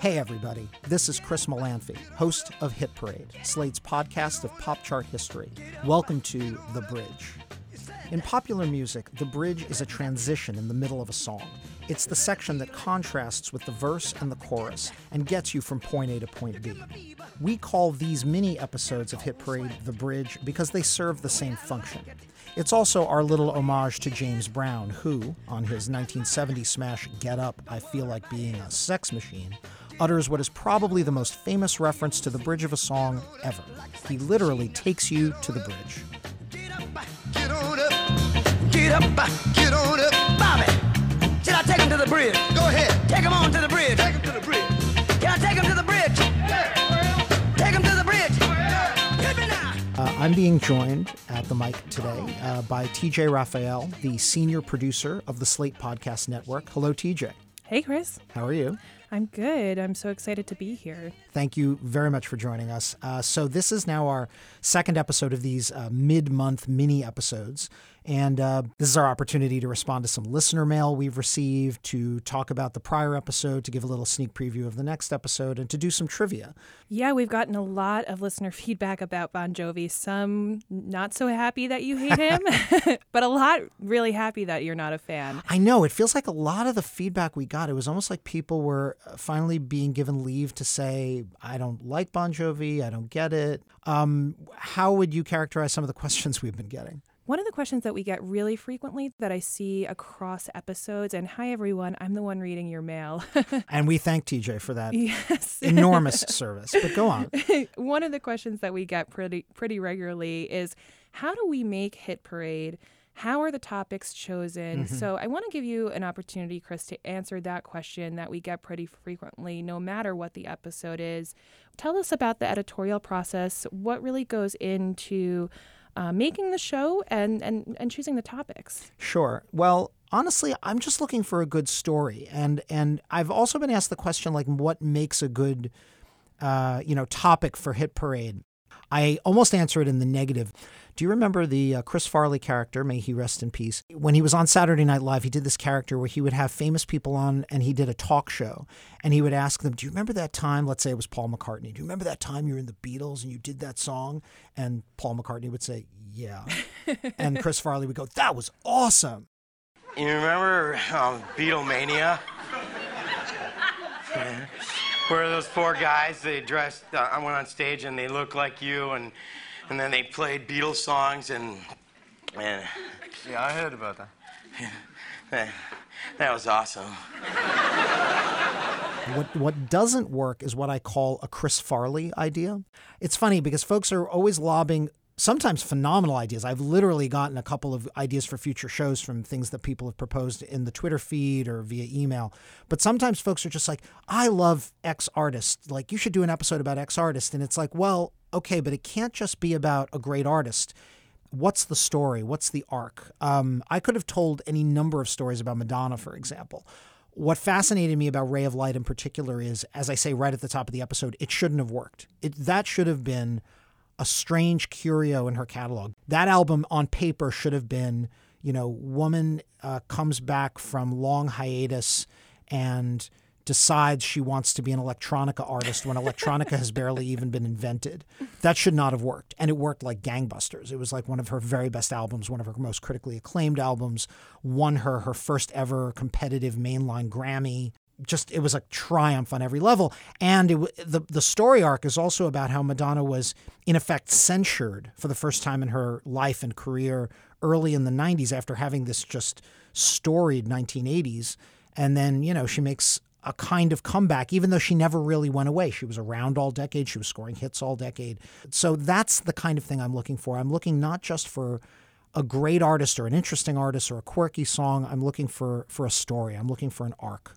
Hey, everybody, this is Chris Molanphy, host of Hit Parade, Slate's podcast of pop chart history. Welcome to The Bridge. In popular music, the bridge is a transition in the middle of a song. It's the section that contrasts with the verse and the chorus and gets you from point A to point B. We call these mini episodes of Hit Parade The Bridge because they serve the same function. It's also our little homage to James Brown, who, on his 1970 smash Get Up, I Feel Like Being a Sex Machine, utters what is probably the most famous reference to the bridge of a song ever. He literally takes you to the bridge. Get on up, get up, get on up, Bobby. Should I take him to the bridge? Go ahead. Take him on to the bridge. Take him to the bridge. Can I take him to the bridge? Take him to the bridge. Hit me now. Uh, I'm being joined at the mic today uh, by TJ Raphael, the senior producer of the Slate Podcast Network. Hello, TJ. Hey, Chris. How are you? I'm good. I'm so excited to be here. Thank you very much for joining us. Uh, so, this is now our second episode of these uh, mid month mini episodes. And uh, this is our opportunity to respond to some listener mail we've received, to talk about the prior episode, to give a little sneak preview of the next episode, and to do some trivia. Yeah, we've gotten a lot of listener feedback about Bon Jovi. Some not so happy that you hate him, but a lot really happy that you're not a fan. I know it feels like a lot of the feedback we got, it was almost like people were uh, finally being given leave to say, I don't like Bon Jovi, I don't get it. Um, how would you characterize some of the questions we've been getting? One of the questions that we get really frequently that I see across episodes, and hi everyone, I'm the one reading your mail. And we thank TJ for that yes. enormous service. But go on. One of the questions that we get pretty pretty regularly is how do we make Hit Parade? How are the topics chosen? Mm-hmm. So I want to give you an opportunity, Chris, to answer that question that we get pretty frequently, no matter what the episode is. Tell us about the editorial process. What really goes into uh, making the show and, and and choosing the topics? Sure. Well, honestly, I'm just looking for a good story, and and I've also been asked the question like, what makes a good, uh, you know, topic for Hit Parade? I almost answer it in the negative. Do you remember the uh, Chris Farley character? May he rest in peace. When he was on Saturday Night Live, he did this character where he would have famous people on and he did a talk show. And he would ask them, Do you remember that time? Let's say it was Paul McCartney. Do you remember that time you were in the Beatles and you did that song? And Paul McCartney would say, Yeah. and Chris Farley would go, That was awesome. You remember um, Beatlemania? Where those four guys, they dressed, uh, I went on stage and they looked like you, and, and then they played Beatles songs, and, and Yeah, I heard about that. that, that was awesome. What what doesn't work is what I call a Chris Farley idea. It's funny because folks are always lobbing sometimes phenomenal ideas. I've literally gotten a couple of ideas for future shows from things that people have proposed in the Twitter feed or via email. But sometimes folks are just like, "I love X artist. Like you should do an episode about X artist." And it's like, "Well, okay, but it can't just be about a great artist." what's the story? What's the arc? Um, I could have told any number of stories about Madonna, for example. What fascinated me about Ray of Light in particular is, as I say right at the top of the episode, it shouldn't have worked. It, that should have been a strange curio in her catalog. That album on paper should have been, you know, woman uh, comes back from long hiatus and decides she wants to be an electronica artist when electronica has barely even been invented. That should not have worked. And it worked like gangbusters. It was like one of her very best albums, one of her most critically acclaimed albums, won her her first ever competitive mainline Grammy. Just it was a triumph on every level. And it, the the story arc is also about how Madonna was in effect censured for the first time in her life and career early in the 90s after having this just storied 1980s and then, you know, she makes a kind of comeback, even though she never really went away. She was around all decade. She was scoring hits all decade. So that's the kind of thing I'm looking for. I'm looking not just for a great artist or an interesting artist or a quirky song. I'm looking for for a story. I'm looking for an arc.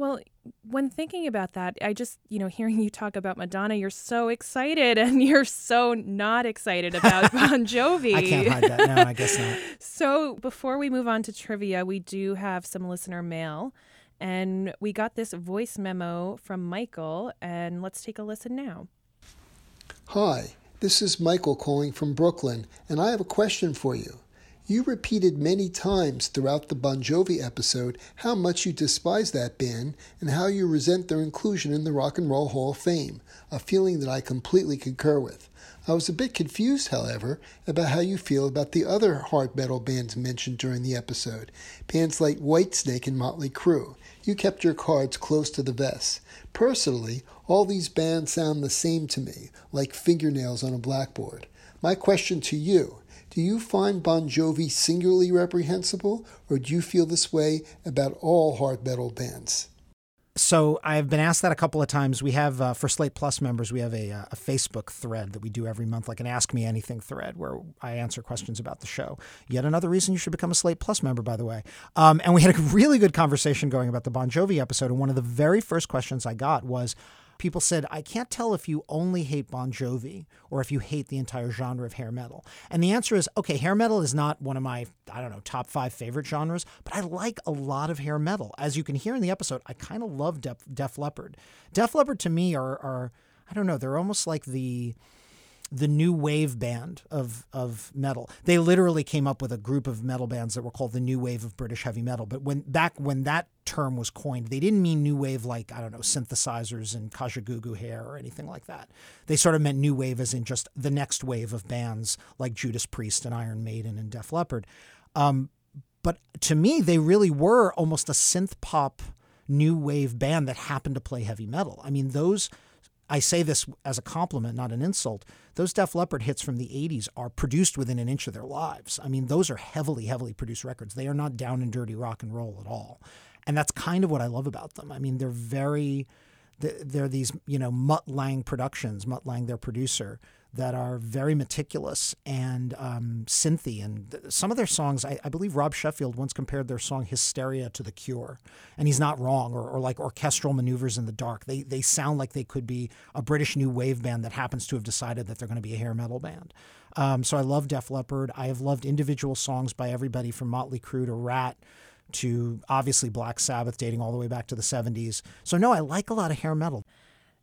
Well, when thinking about that, I just, you know, hearing you talk about Madonna, you're so excited and you're so not excited about Bon Jovi. I can't hide that. No, I guess not. So, before we move on to trivia, we do have some listener mail. And we got this voice memo from Michael, and let's take a listen now. Hi, this is Michael calling from Brooklyn, and I have a question for you. You repeated many times throughout the Bon Jovi episode how much you despise that band and how you resent their inclusion in the Rock and Roll Hall of Fame, a feeling that I completely concur with. I was a bit confused, however, about how you feel about the other hard metal bands mentioned during the episode, bands like Whitesnake and Motley Crue. You kept your cards close to the vest. Personally, all these bands sound the same to me, like fingernails on a blackboard. My question to you do you find Bon Jovi singularly reprehensible, or do you feel this way about all hard metal bands? So I've been asked that a couple of times. We have uh, for Slate Plus members, we have a, uh, a, Facebook thread that we do every month, like an Ask Me Anything thread, where I answer questions about the show. Yet another reason you should become a Slate Plus member, by the way. Um, and we had a really good conversation going about the Bon Jovi episode. And one of the very first questions I got was, people said, I can't tell if you only hate Bon Jovi or if you hate the entire genre of hair metal. And the answer is okay, hair metal is not one of my, I don't know, top five favorite genres, but I like a lot of hair metal. As you can hear in the episode, I kind of love Def, Def Leppard. Def Leppard to me are, are, I don't know, they're almost like the the new wave band of of metal. They literally came up with a group of metal bands that were called the new wave of British heavy metal. But when back when that term was coined, they didn't mean new wave like I don't know synthesizers and Kajagoogoo hair or anything like that. They sort of meant new wave as in just the next wave of bands like Judas Priest and Iron Maiden and Def Leppard. Um, but to me, they really were almost a synth pop new wave band that happened to play heavy metal. I mean those I say this as a compliment, not an insult. Those Def Leppard hits from the 80s are produced within an inch of their lives. I mean, those are heavily, heavily produced records. They are not down and dirty rock and roll at all. And that's kind of what I love about them. I mean, they're very, they're these, you know, Mutt Lange productions, Mutt Lange, their producer, that are very meticulous and um, synthy. And th- some of their songs, I, I, believe Rob Sheffield once compared their song Hysteria to The Cure. And he's not wrong, or, or, like orchestral maneuvers in the dark. They, they sound like they could be a British new wave band that happens to have decided that they're going to be a hair metal band. Um, so I love Def Leppard. I have loved individual songs by everybody from Motley Crue to Ratt to obviously Black Sabbath, dating all the way back to the 70s. So, no, I like a lot of hair metal.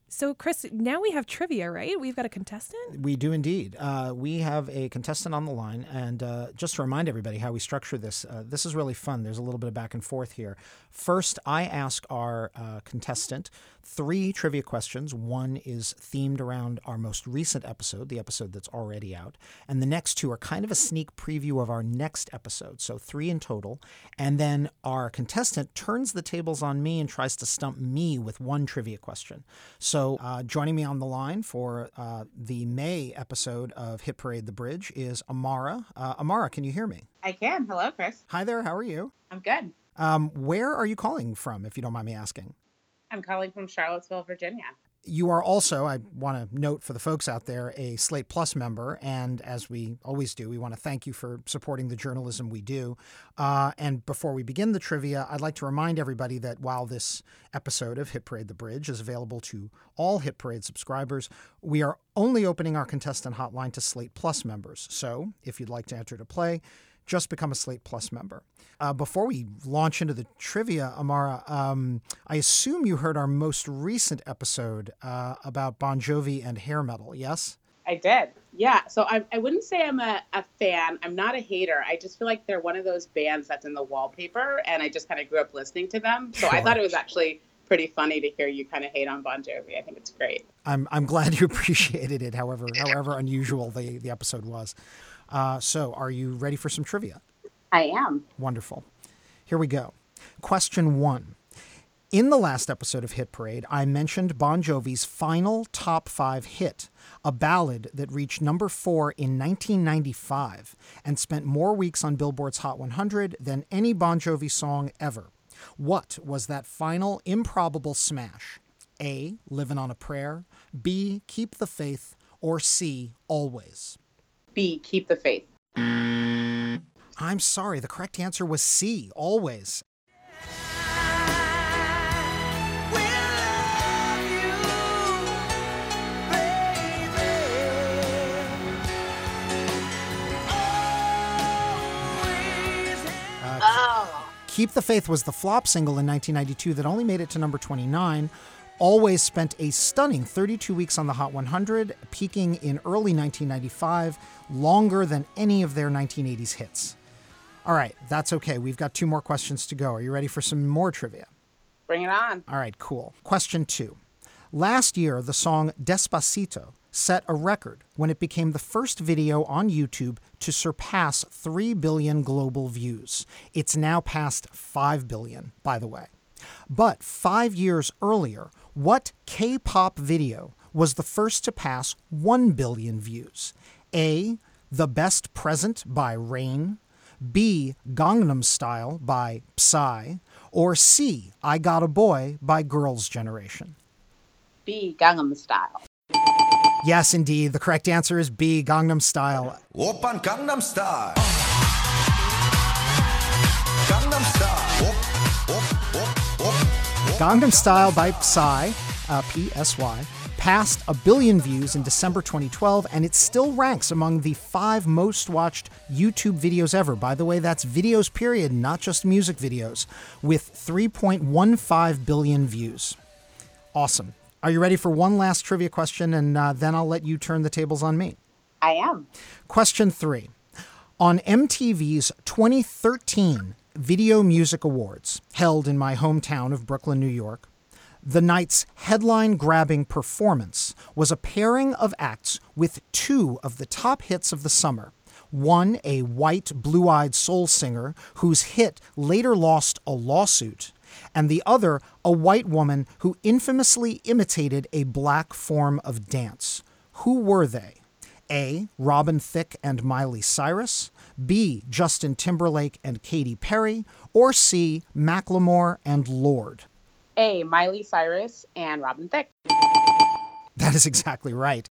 So, Chris, now we have trivia, right? We've got a contestant? We do indeed. Uh, we have a contestant on the line. And uh, just to remind everybody how we structure this, uh, this is really fun. There's a little bit of back and forth here. First, I ask our uh, contestant three trivia questions. One is themed around our most recent episode, the episode that's already out. And the next two are kind of a sneak preview of our next episode. So, three in total. And then our contestant turns the tables on me and tries to stump me with one trivia question. So, uh, joining me on the line for uh, the May episode of Hit Parade the Bridge is Amara. Uh, Amara, can you hear me? I can. Hello, Chris. Hi there. How are you? I'm good. Um, where are you calling from, if you don't mind me asking? I'm calling from Charlottesville, Virginia. You are also, I want to note for the folks out there, a Slate Plus member. And as we always do, we want to thank you for supporting the journalism we do. Uh, and before we begin the trivia, I'd like to remind everybody that while this episode of Hit Parade the Bridge is available to all Hit Parade subscribers, we are only opening our contestant hotline to Slate Plus members. So if you'd like to enter to play, just become a Slate Plus member. Uh, before we launch into the trivia, Amara, um, I assume you heard our most recent episode uh, about Bon Jovi and hair metal, yes? I did. Yeah. So I, I wouldn't say I'm a, a fan. I'm not a hater. I just feel like they're one of those bands that's in the wallpaper, and I just kind of grew up listening to them. So sure. I thought it was actually pretty funny to hear you kind of hate on Bon Jovi. I think it's great. I'm I'm glad you appreciated it, however however unusual the, the episode was. Uh, so, are you ready for some trivia? I am. Wonderful. Here we go. Question one. In the last episode of Hit Parade, I mentioned Bon Jovi's final top five hit, a ballad that reached number four in 1995 and spent more weeks on Billboard's Hot 100 than any Bon Jovi song ever. What was that final improbable smash? A. Living on a Prayer, B. Keep the Faith, or C. Always? B, keep the faith. I'm sorry. The correct answer was C, always. Uh, oh. Keep the Faith was the flop single in 1992 that only made it to number 29. Always spent a stunning 32 weeks on the Hot 100, peaking in early 1995, longer than any of their 1980s hits. All right, that's okay. We've got two more questions to go. Are you ready for some more trivia? Bring it on. All right, cool. Question two. Last year, the song Despacito set a record when it became the first video on YouTube to surpass 3 billion global views. It's now past 5 billion, by the way. But five years earlier, what K pop video was the first to pass 1 billion views? A. The Best Present by Rain, B. Gangnam Style by Psy, or C. I Got a Boy by Girls' Generation? B. Gangnam Style. Yes, indeed. The correct answer is B. Gangnam Style. Oppa Gangnam Style. Gangnam Style. Op, op, op. Gangnam Style by Psy, uh, P-S-Y, passed a billion views in December 2012, and it still ranks among the five most watched YouTube videos ever. By the way, that's videos, period, not just music videos, with 3.15 billion views. Awesome. Are you ready for one last trivia question? And uh, then I'll let you turn the tables on me. I am. Question three. On MTV's 2013 Video Music Awards, held in my hometown of Brooklyn, New York, the night's headline grabbing performance was a pairing of acts with two of the top hits of the summer. One, a white, blue eyed soul singer whose hit later lost a lawsuit, and the other, a white woman who infamously imitated a black form of dance. Who were they? A. Robin Thicke and Miley Cyrus, B. Justin Timberlake and Katy Perry, or C. Macklemore and Lorde. A. Miley Cyrus and Robin Thicke. That is exactly right.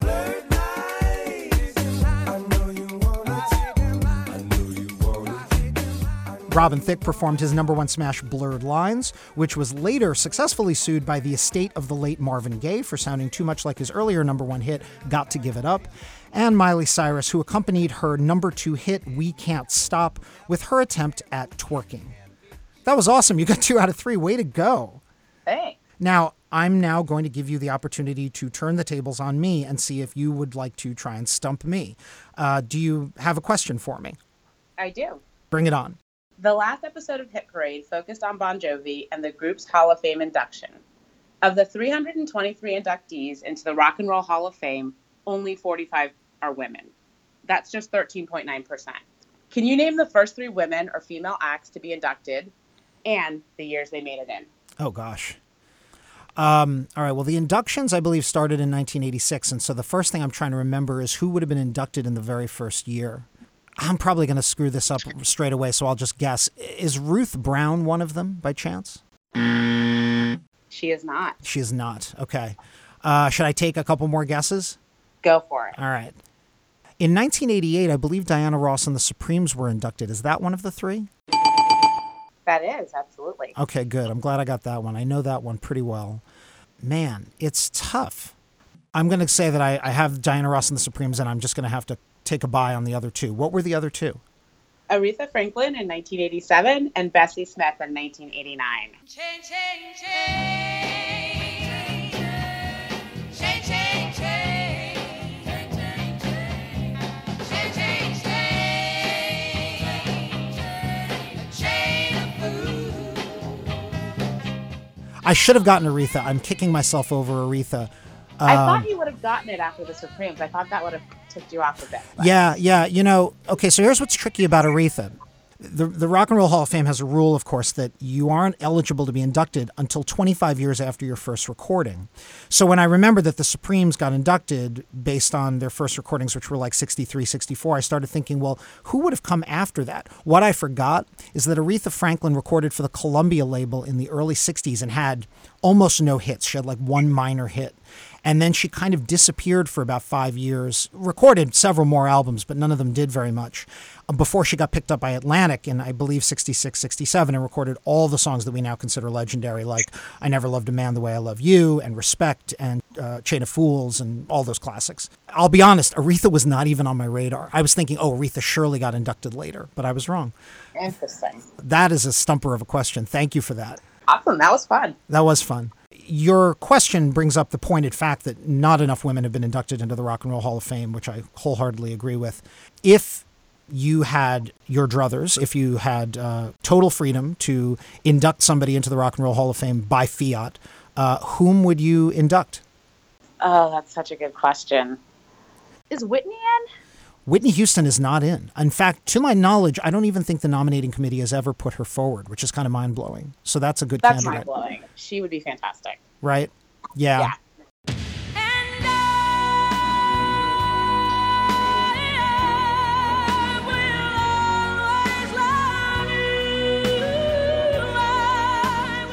Robin Thicke performed his number one smash Blurred Lines, which was later successfully sued by the estate of the late Marvin Gaye for sounding too much like his earlier number one hit, Got to Give It Up, and Miley Cyrus, who accompanied her number two hit, We Can't Stop, with her attempt at twerking. That was awesome. You got two out of three. Way to go. Thanks. Now, I'm now going to give you the opportunity to turn the tables on me and see if you would like to try and stump me. Uh, do you have a question for me? I do. Bring it on. The last episode of Hit Parade focused on Bon Jovi and the group's Hall of Fame induction. Of the 323 inductees into the Rock and Roll Hall of Fame, only 45 are women. That's just 13.9%. Can you name the first three women or female acts to be inducted and the years they made it in? Oh, gosh. Um, all right. Well, the inductions, I believe, started in 1986. And so the first thing I'm trying to remember is who would have been inducted in the very first year. I'm probably going to screw this up straight away, so I'll just guess. Is Ruth Brown one of them by chance? She is not. She is not. Okay. Uh, should I take a couple more guesses? Go for it. All right. In 1988, I believe Diana Ross and the Supremes were inducted. Is that one of the three? That is, absolutely. Okay, good. I'm glad I got that one. I know that one pretty well. Man, it's tough. I'm going to say that I, I have Diana Ross and the Supremes, and I'm just going to have to take a bye on the other two. What were the other two? Aretha Franklin in 1987 and Bessie Smith in 1989. I should have gotten Aretha. I'm kicking myself over Aretha. I Um, thought you would have gotten it after the Supremes. I thought that would have tipped you off a bit. but- Yeah, yeah. You know, okay, so here's what's tricky about Aretha. The, the Rock and Roll Hall of Fame has a rule, of course, that you aren't eligible to be inducted until 25 years after your first recording. So when I remember that the Supremes got inducted based on their first recordings, which were like 63, 64, I started thinking, well, who would have come after that? What I forgot is that Aretha Franklin recorded for the Columbia label in the early 60s and had almost no hits. She had like one minor hit. And then she kind of disappeared for about five years, recorded several more albums, but none of them did very much uh, before she got picked up by Atlantic in, I believe, 66, 67, and recorded all the songs that we now consider legendary, like I Never Loved a Man the Way I Love You, and Respect, and uh, Chain of Fools, and all those classics. I'll be honest, Aretha was not even on my radar. I was thinking, oh, Aretha surely got inducted later, but I was wrong. Interesting. That is a stumper of a question. Thank you for that. Awesome. That was fun. That was fun. Your question brings up the pointed fact that not enough women have been inducted into the Rock and Roll Hall of Fame, which I wholeheartedly agree with. If you had your druthers, if you had uh, total freedom to induct somebody into the Rock and Roll Hall of Fame by fiat, uh, whom would you induct? Oh, that's such a good question. Is Whitney in? Whitney Houston is not in. In fact, to my knowledge, I don't even think the nominating committee has ever put her forward, which is kind of mind blowing. So that's a good That's mind candidate, blowing. She would be fantastic. right? Yeah. Yeah.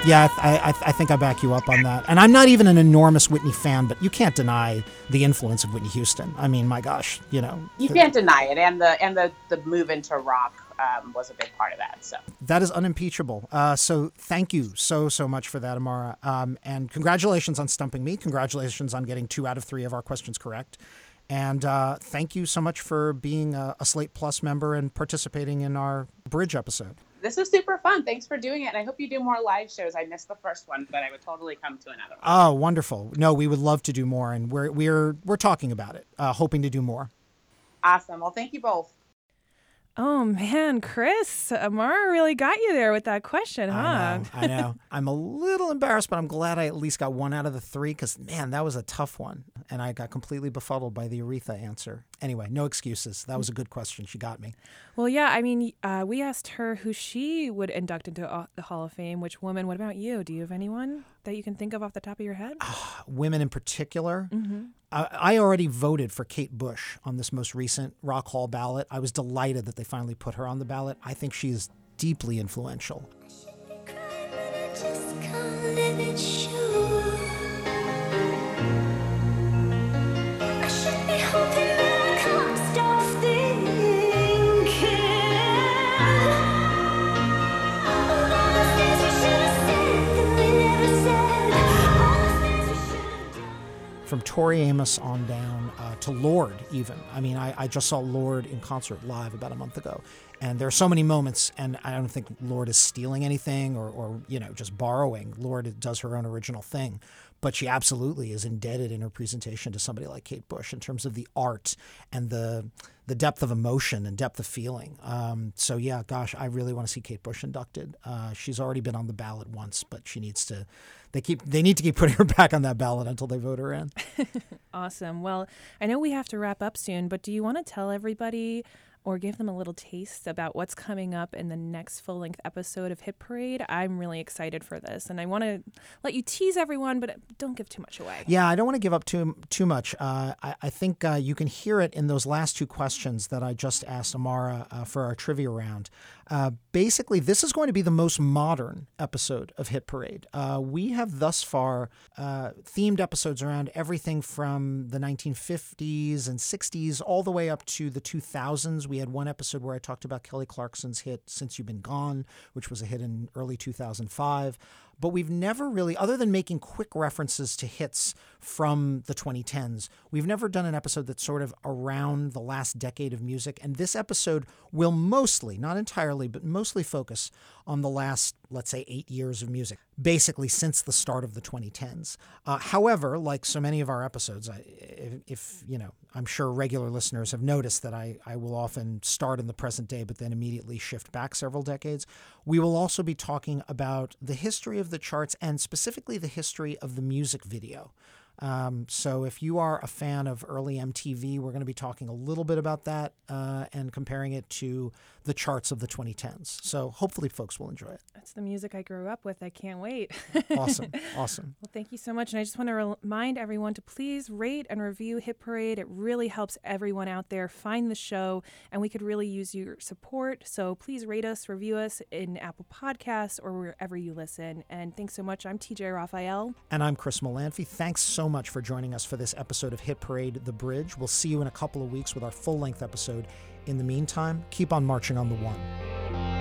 Yeah, I, I, I think I back you up on that. And I'm not even an enormous Whitney fan, but you can't deny the influence of Whitney Houston. I mean, my gosh, you know, You can't deny it, and the and the the move into rock um, was a big part of that. So that is unimpeachable. Uh, so thank you so, so much for that, Amara. Um, and congratulations on stumping me. Congratulations on getting two out of three of our questions correct. And uh, thank you so much for being a, a Slate Plus member and participating in our bridge episode. This was super fun. Thanks for doing it, and I hope you do more live shows. I missed the first one, but I would totally come to another one. Oh, wonderful! No, we would love to do more, and we're we're we're talking about it, uh, hoping to do more. Awesome. Well, thank you both. Oh man, Chris, Amara really got you there with that question, huh? I know. I know. I'm a little embarrassed, but I'm glad I at least got one out of the three because, man, that was a tough one. And I got completely befuddled by the Aretha answer. Anyway, no excuses. That was a good question. She got me. Well, yeah, I mean, uh, we asked her who she would induct into uh, the Hall of Fame. Which woman? What about you? Do you have anyone that you can think of off the top of your head? Ah, women in particular. Mm-hmm. I, I already voted for Kate Bush on this most recent Rock Hall ballot. I was delighted that they finally put her on the ballot. I think she is deeply influential. Tori Amos on down uh, to Lorde, even. I mean, I, I just saw Lorde in concert live about a month ago. And there are so many moments, and I don't think Lorde is stealing anything or, or you know, just borrowing. Lorde does her own original thing. But she absolutely is indebted in her presentation to somebody like Kate Bush in terms of the art and the the depth of emotion and depth of feeling. Um, so yeah, gosh, I really want to see Kate Bush inducted. Uh, she's already been on the ballot once, but she needs to. They keep. They need to keep putting her back on that ballot until they vote her in. Awesome. Well, I know we have to wrap up soon, but do you want to tell everybody or give them a little taste about what's coming up in the next full length episode of Hit Parade? I'm really excited for this, and I want to let you tease everyone, but don't give too much away. Yeah, I don't want to give up too too much. Uh, I, I think uh, you can hear it in those last two questions that I just asked Amara uh, for our trivia round. Uh, basically, this is going to be the most modern episode of Hit Parade. Uh, we have thus far uh, themed episodes around everything from the 1950s and 60s all the way up to the 2000s. We had one episode where I talked about Kelly Clarkson's hit "Since You've Been Gone," which was a hit in early 2005 but we've never really, other than making quick references to hits from the 2010s, we've never done an episode that's sort of around the last decade of music. And this episode will mostly, not entirely, but mostly focus on the last, let's say, eight years of music, basically since the start of the 2010s. Uh, however, like so many of our episodes, I, if, if, you know, I'm sure regular listeners have noticed that I, I will often start in the present day, but then immediately shift back several decades. We will also be talking about the history of the charts and specifically the history of the music video. Um, so if you are a fan of early MTV, we're going to be talking a little bit about that uh, and comparing it to the charts of the 2010s. So hopefully folks will enjoy it. That's the music I grew up with. I can't wait. Awesome. awesome. Well, thank you so much. And I just want to remind everyone to please rate and review Hit Parade. It really helps everyone out there find the show, and we could really use your support. So please rate us, review us in Apple Podcasts or wherever you listen. And thanks so much. I'm TJ Raphael. And I'm Chris Molanphy. Thanks so much for joining us for this episode of Hit Parade The Bridge. We'll see you in a couple of weeks with our full length episode. In the meantime, keep on marching on the one.